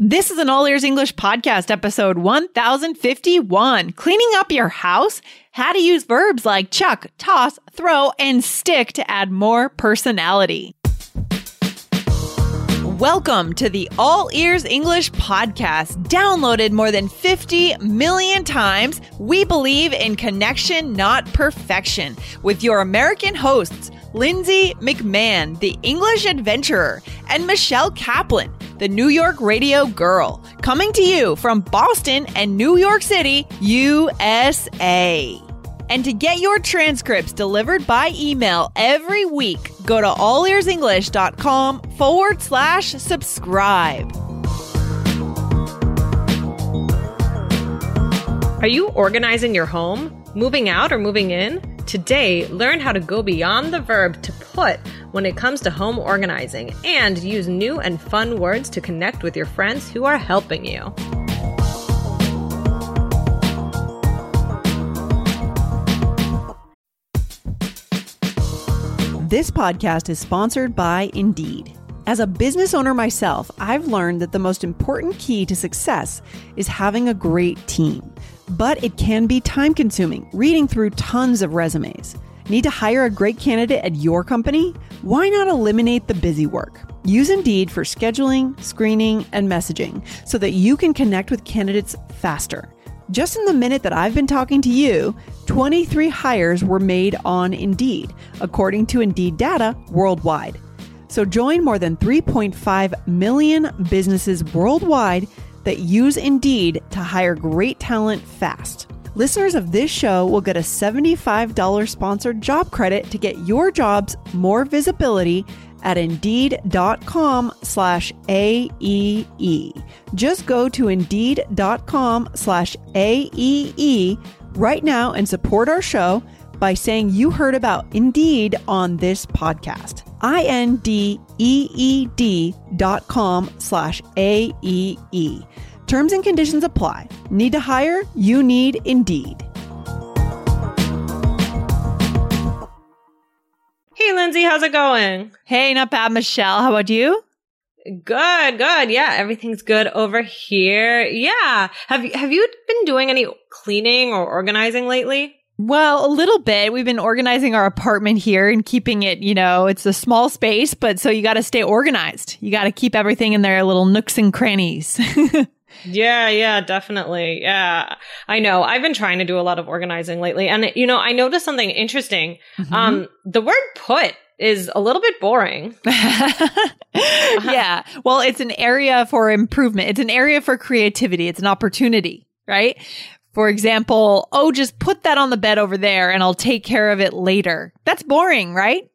This is an All Ears English podcast, episode 1051 Cleaning Up Your House, how to use verbs like chuck, toss, throw, and stick to add more personality. Welcome to the All Ears English podcast. Downloaded more than 50 million times, we believe in connection, not perfection, with your American hosts, Lindsay McMahon, the English adventurer, and Michelle Kaplan, the New York radio girl, coming to you from Boston and New York City, USA. And to get your transcripts delivered by email every week, go to allearsenglish.com forward slash subscribe. Are you organizing your home, moving out, or moving in? Today, learn how to go beyond the verb to put when it comes to home organizing and use new and fun words to connect with your friends who are helping you. This podcast is sponsored by Indeed. As a business owner myself, I've learned that the most important key to success is having a great team. But it can be time consuming reading through tons of resumes. Need to hire a great candidate at your company? Why not eliminate the busy work? Use Indeed for scheduling, screening, and messaging so that you can connect with candidates faster. Just in the minute that I've been talking to you, 23 hires were made on Indeed, according to Indeed data worldwide. So join more than 3.5 million businesses worldwide that use Indeed to hire great talent fast. Listeners of this show will get a $75 sponsored job credit to get your jobs more visibility at indeed.com slash AEE. Just go to indeed.com slash AEE right now and support our show by saying you heard about Indeed on this podcast. I-N-D-E-E-D dot com slash A-E-E. Terms and conditions apply. Need to hire? You need Indeed. Hey, Lindsay, how's it going? Hey, not bad, Michelle. How about you? Good, good. Yeah, everything's good over here. Yeah. Have you have you been doing any cleaning or organizing lately? Well, a little bit. We've been organizing our apartment here and keeping it, you know, it's a small space, but so you got to stay organized. You got to keep everything in their little nooks and crannies. Yeah, yeah, definitely. Yeah. I know. I've been trying to do a lot of organizing lately. And, you know, I noticed something interesting. Mm-hmm. Um, the word put is a little bit boring. yeah. Well, it's an area for improvement. It's an area for creativity. It's an opportunity, right? For example, oh, just put that on the bed over there and I'll take care of it later. That's boring, right?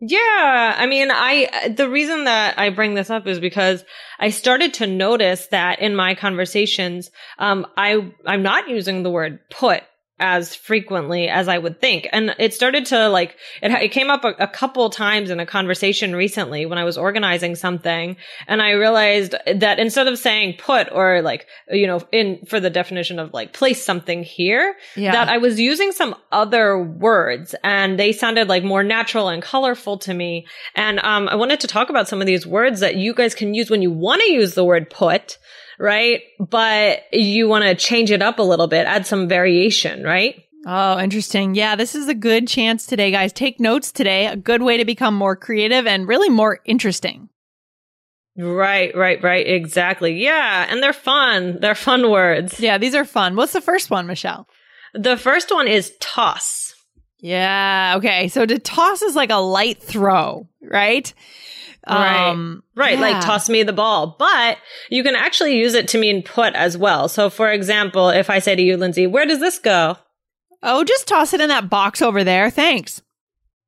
Yeah. I mean, I, the reason that I bring this up is because I started to notice that in my conversations, um, I, I'm not using the word put as frequently as I would think. And it started to like, it, it came up a, a, couple times in a conversation recently when I was organizing something. And I realized that instead of saying put or like, you know, in for the definition of like place something here, yeah. that I was using some other words and they sounded like more natural and colorful to me. And, um, I wanted to talk about some of these words that you guys can use when you want to use the word put right? But you want to change it up a little bit, add some variation, right? Oh, interesting. Yeah, this is a good chance today, guys. Take notes today. A good way to become more creative and really more interesting. Right, right, right. Exactly. Yeah. And they're fun. They're fun words. Yeah, these are fun. What's the first one, Michelle? The first one is toss. Yeah. Okay. So to toss is like a light throw, right? Um, right. Right. Yeah. Like toss me the ball, but you can actually use it to mean put as well. So for example, if I say to you, Lindsay, where does this go? Oh, just toss it in that box over there. Thanks.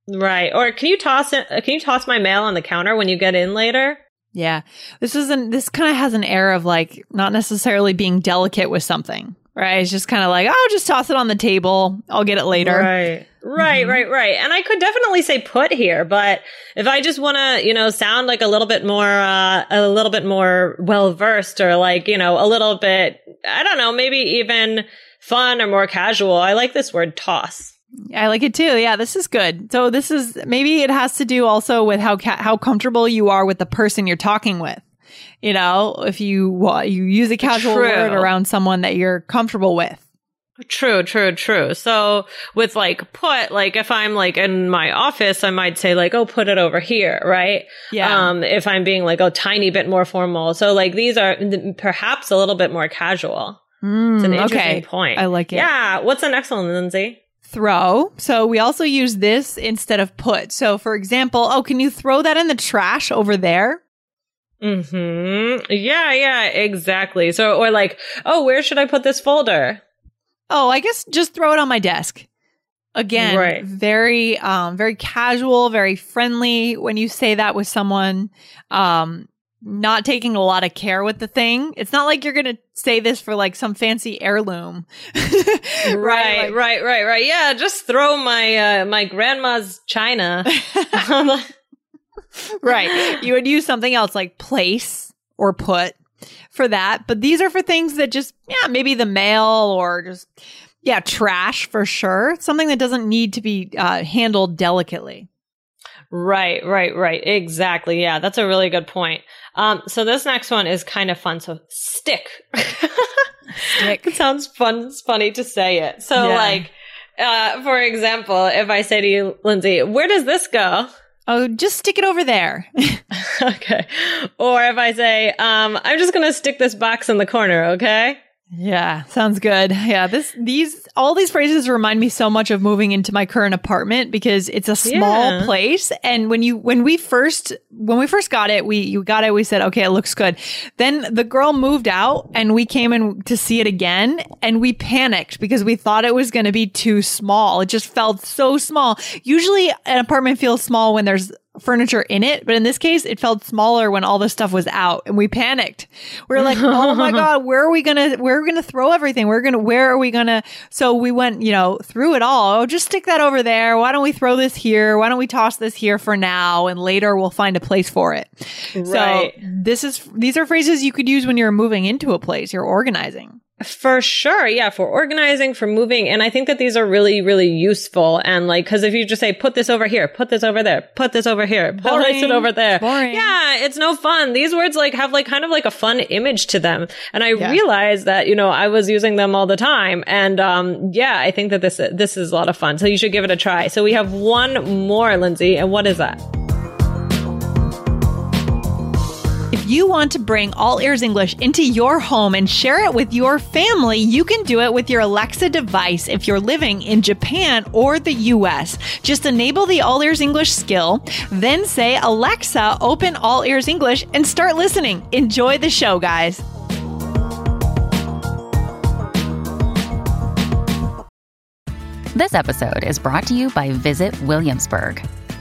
Right. Or can you toss it? Uh, can you toss my mail on the counter when you get in later? Yeah. This isn't, this kind of has an air of like not necessarily being delicate with something, right? It's just kind of like, oh, just toss it on the table. I'll get it later. Right. Right, mm-hmm. right, right. And I could definitely say put here, but if I just want to, you know, sound like a little bit more, uh, a little bit more well versed or like, you know, a little bit, I don't know, maybe even fun or more casual, I like this word toss. I like it too. Yeah, this is good. So this is maybe it has to do also with how ca- how comfortable you are with the person you're talking with. You know, if you wa- you use a casual True. word around someone that you're comfortable with. True, true, true. So with like put, like if I'm like in my office, I might say like, oh, put it over here, right? Yeah. Um, if I'm being like a tiny bit more formal. So like these are perhaps a little bit more casual. Mm, It's an interesting okay. point. I like it. Yeah. What's the next one, Lindsay? Throw. So we also use this instead of put. So for example, oh, can you throw that in the trash over there? Hmm. Yeah. Yeah. Exactly. So or like, oh, where should I put this folder? Oh, I guess just throw it on my desk. Again, Right. very um very casual, very friendly when you say that with someone um not taking a lot of care with the thing. It's not like you're going to say this for like some fancy heirloom. Right. Like- Right. Right. Right. Yeah. Just throw my uh, my grandma's china. right. You would use something else like place or put for that. But these are for things that just, yeah, maybe the mail or just, yeah, trash for sure. Something that doesn't need to be uh, handled delicately. Right, right, right. Exactly. Yeah, that's a really good point. Um, so this next one is kind of fun. So stick. Stick. it sounds fun. It's funny to say it. So Yeah. like, uh, for example, if I say to you, Lindsay, where does this go? Oh, just stick it over there. okay. Or if I say, um, I'm just going to stick this box in the corner. Okay. Yeah, sounds good. Yeah, this these all these phrases remind me so much of moving into my current apartment because it's a small Yeah. place and when you when we first when we first got it, we you got it, we said, "Okay, it looks good." Then the girl moved out and we came in to see it again and we panicked because we thought it was going to be too small. It just felt so small. Usually an apartment feels small when there's furniture in it, but in this case, it felt smaller when all the stuff was out, and we panicked. We are like, "Oh my god, where are we gonna? Where are we gonna throw everything? We're gonna, where are we gonna?" So we went, you know, through it all. Oh, just stick that over there. Why don't we throw this here? Why don't we toss this here for now, and later we'll find a place for it. Right. So this is these are phrases you could use when you're moving into a place. You're organizing. For sure. Yeah. For organizing, for moving. And I think that these are really, really useful. And like, cause if you just say, put this over here, put this over there, put this over here, place it over there. Boring. Yeah. It's no fun. These words like have like kind of like a fun image to them. And I Yeah. realized that, you know, I was using them all the time. And, um, yeah, I think that this, this is a lot of fun. So you should give it a try. So we have one more, Lindsay. And what is that? If you want to bring All Ears English into your home and share it with your family, you can do it with your Alexa device if you're living in Japan or the US. Just enable the All Ears English skill, then say, Alexa, open All Ears English and start listening. Enjoy the show, guys. This episode is brought to you by Visit Williamsburg.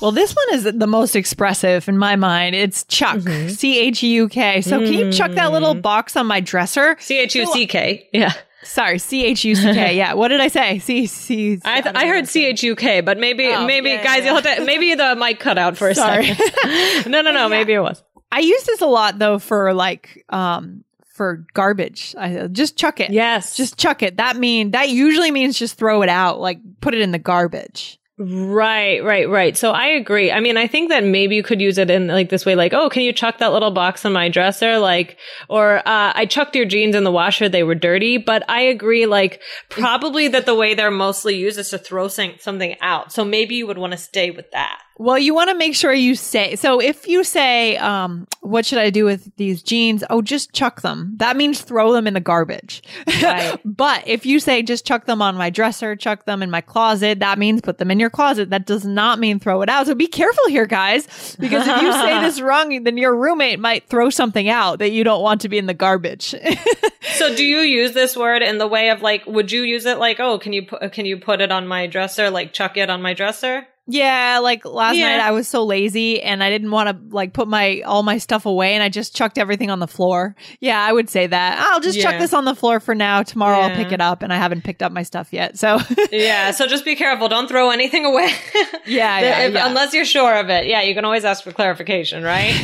Well, this one is the most expressive in my mind. It's Chuck, C H U K. So, can you chuck that little box on my dresser? C H U C K. Yeah. Sorry, C H U C K. Yeah. What did I say? C C. I, th- I heard C H U K, but maybe Oh, maybe yeah, guys, yeah. you'll have to maybe the mic cut out for a Sorry. second. no, no, no. Maybe it was. I use this a lot though for like um for garbage. I just chuck it. Yes, Just chuck it. That mean that usually means just throw it out, like put it in the garbage. Right, right, right. So I agree. I mean, I think that maybe you could use it in like this way, like, oh, can you chuck that little box on my dresser? Like, or uh, I chucked your jeans in the washer; they were dirty. But I agree, like, probably that the way they're mostly used is to throw something out. So maybe you would want to stay with that. Well, you want to make sure you say so. If you say, um, "What should I do with these jeans?" Oh, just chuck them. That means throw them in the garbage. Right. but if you say, "Just chuck them on my dresser," chuck them in my closet, that means put them in your closet. That does not mean throw it out. So be careful here, guys, because if you say this wrong, then your roommate might throw something out that you don't want to be in the garbage. So do you use this word in the way of like, would you use it like, oh, can you put, can you put it on my dresser? Like chuck it on my dresser? Yeah, like last Yeah. night I was so lazy and I didn't want to like put my all my stuff away and I just chucked everything on the floor. Yeah, I would say that. I'll just chuck this on the floor for now. Tomorrow I'll pick it up and I haven't picked up my stuff yet. So yeah, so just be careful. Don't throw anything away. Yeah, yeah, If- yeah. Unless you're sure of it. Yeah, you can always ask for clarification, right?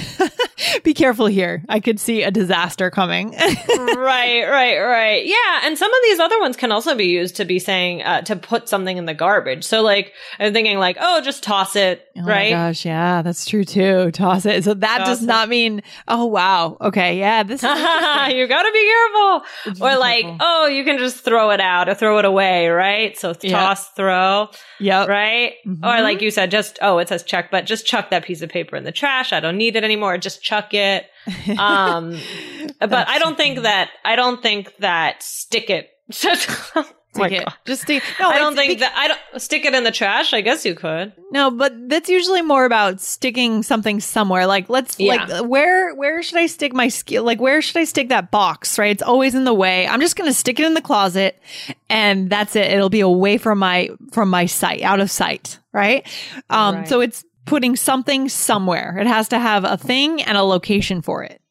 be careful here. I could see a disaster coming. right, right, right. Yeah, and some of these other ones can also be used to be saying uh, to put something in the garbage. So, like, I'm thinking like, oh, just toss it, Oh right? my gosh, yeah, that's true too. Toss it. So that Toss does it. not mean, oh wow, okay, yeah, this is you gotta be careful. Or like, careful. oh, you can just throw it out or throw it away, right? So Yeah. toss, throw, yep. right? Mhm. Or like you said, just oh, it says check, but just chuck that piece of paper in the trash. I don't need it anymore. Just chuck it. Um, but I don't think that I don't think that stick it. oh it. God. Just stick. No, I don't think be- that I don't stick it in the trash. I guess you could. No, but that's usually more about sticking something somewhere. Like, let's Yeah. like where where should I stick my skill? Like, where should I stick that box? Right, it's always in the way. I'm just gonna stick it in the closet, and that's it. It'll be away from my from my sight, out of sight. Right. Um. Right. So it's putting something somewhere. It has to have a thing and a location for it.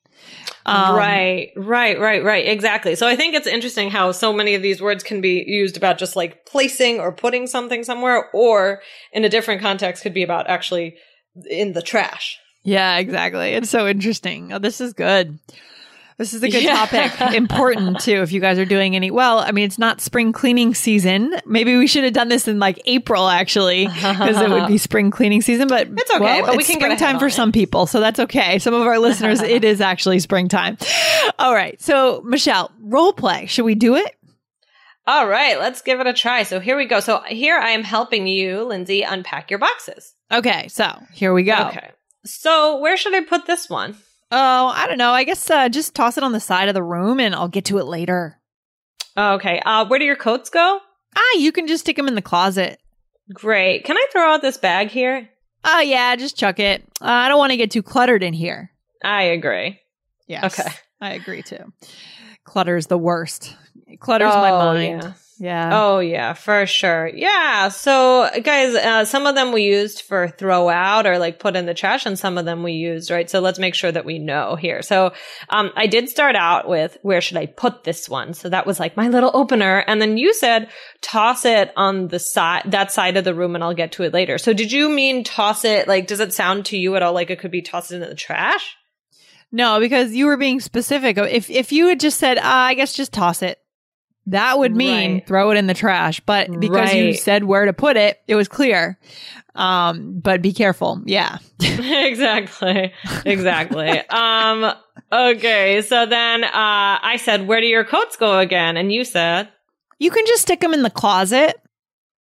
Um, right, right, right, right. Exactly. So I think it's interesting how so many of these words can be used about just like placing or putting something somewhere, or in a different context, could be about actually in the trash. Yeah. Exactly. It's so interesting. Oh, this is good. This is a good Yeah. topic. Important too. If you guys are doing any, well, I mean, it's not spring cleaning season. Maybe we should have done this in like April actually, because it would be spring cleaning season. But It's okay, well, but we can springtime for on some people, so that's okay. Some of our listeners, it is actually springtime. All right. So Michelle, role play. Should we do it? All right, let's give it a try. So here we go. So here I am helping you, Lindsay, unpack your boxes. Okay. So here we go. Okay. So where should I put this one? Oh, I don't know. I guess uh, just toss it on the side of the room, and I'll get to it later. Okay. Uh, where do your coats go? Ah, you can just stick them in the closet. Great. Can I throw out this bag here? Oh yeah, just chuck it. Uh, I don't want to get too cluttered in here. I agree. Yes. Okay. I agree too. Clutter's the worst. It clutters my Oh, mind. yeah. Yeah. Oh yeah, for sure. Yeah. So guys, uh, some of them we used for throw out or like put in the trash and some of them we used, right? So let's make sure that we know here. So, um, I did start out with where should I put this one? So that was like my little opener. And then you said toss it on the side, that side of the room and I'll get to it later. So did you mean toss it? Like, does it sound to you at all like it could be tossed into the trash? No, because you were being specific. If if you had just said, uh, I guess just toss it, that would mean Right. throw it in the trash. But because you said where to put it, it was clear. Um, but be careful. Yeah. exactly. Exactly. um, okay. So then, uh, I said, where do your coats go again? And you said, You can just stick them in the closet.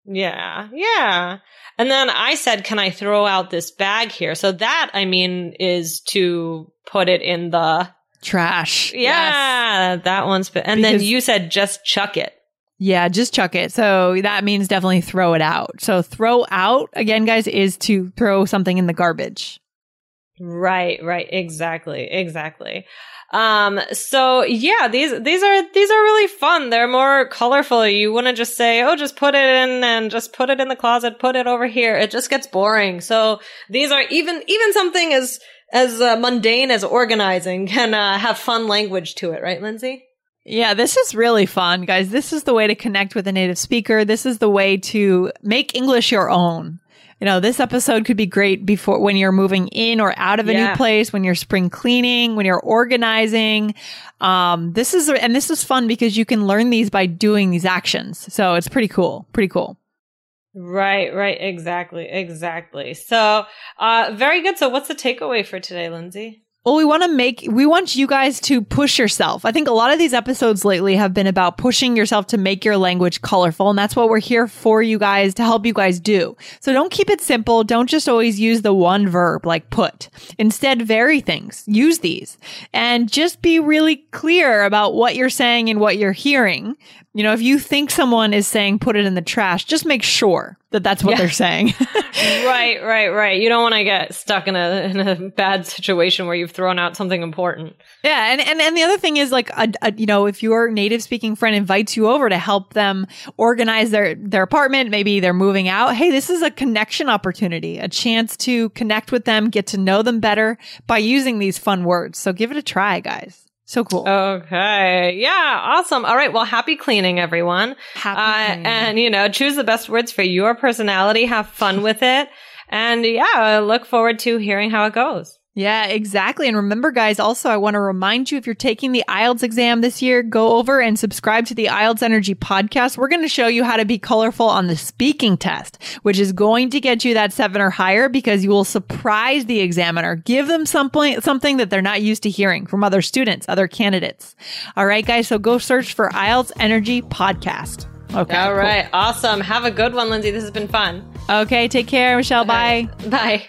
Yeah, yeah. And then I said, can I throw out this bag here? So that, I mean, is to put it in the, Trash. Yes. yeah, that one's, and then you said just chuck it. Yeah, just chuck it. So that means definitely throw it out. So throw out again, guys, is to throw something in the garbage. Right, right. Exactly, exactly. Um, so yeah, these, these are, these are really fun. They're more colorful. You want to just say, oh, just put it in and just put it in the closet, put it over here. It just gets boring. So these are even, even something as, as uh, mundane as organizing can uh, have fun language to it, right, Lindsay? Yeah, this is really fun, guys. This is the way to connect with a native speaker. This is the way to make English your own. You know, this episode could be great before when you're moving in or out of a Yeah. new place, when you're spring cleaning, when you're organizing. Um, this is, and this is fun because you can learn these by doing these actions. So it's pretty cool. Pretty cool. Right, right, exactly, exactly. So, uh, very good. So, what's the takeaway for today, Lindsay? Well, we want to make, we want you guys to push yourself. I think a lot of these episodes lately have been about pushing yourself to make your language colorful. And that's what we're here for you guys to help you guys do. So don't keep it simple. Don't just always use the one verb like put. Instead, vary things. Use these and just be really clear about what you're saying and what you're hearing. You know, if you think someone is saying put it in the trash, just make sure that that's what yeah. they're saying. right, right, right. You don't want to get stuck in a in a bad situation where you've thrown out something important. Yeah, and and, and the other thing is like a, a, you know, if your native speaking friend invites you over to help them organize their their apartment, maybe they're moving out, hey, this is a connection opportunity, a chance to connect with them, get to know them better by using these fun words. So give it a try, guys. So cool. Okay. Yeah. Awesome. All right. Well, happy cleaning, everyone. Happy uh. And, you know, choose the best words for your personality. Have fun with it. And yeah, I look forward to hearing how it goes. Yeah, exactly. And remember, guys, also, I want to remind you if you're taking the IELTS exam this year, go over and subscribe to the IELTS Energy podcast. We're going to show you how to be colorful on the speaking test, which is going to get you that seven or higher because you will surprise the examiner. Give them something, something that they're not used to hearing from other students, other candidates. All right, guys. So go search for IELTS Energy podcast. Okay. All right. Cool. Awesome. Have a good one, Lindsay. This has been fun. Okay. Take care, Michelle. Bye. Bye.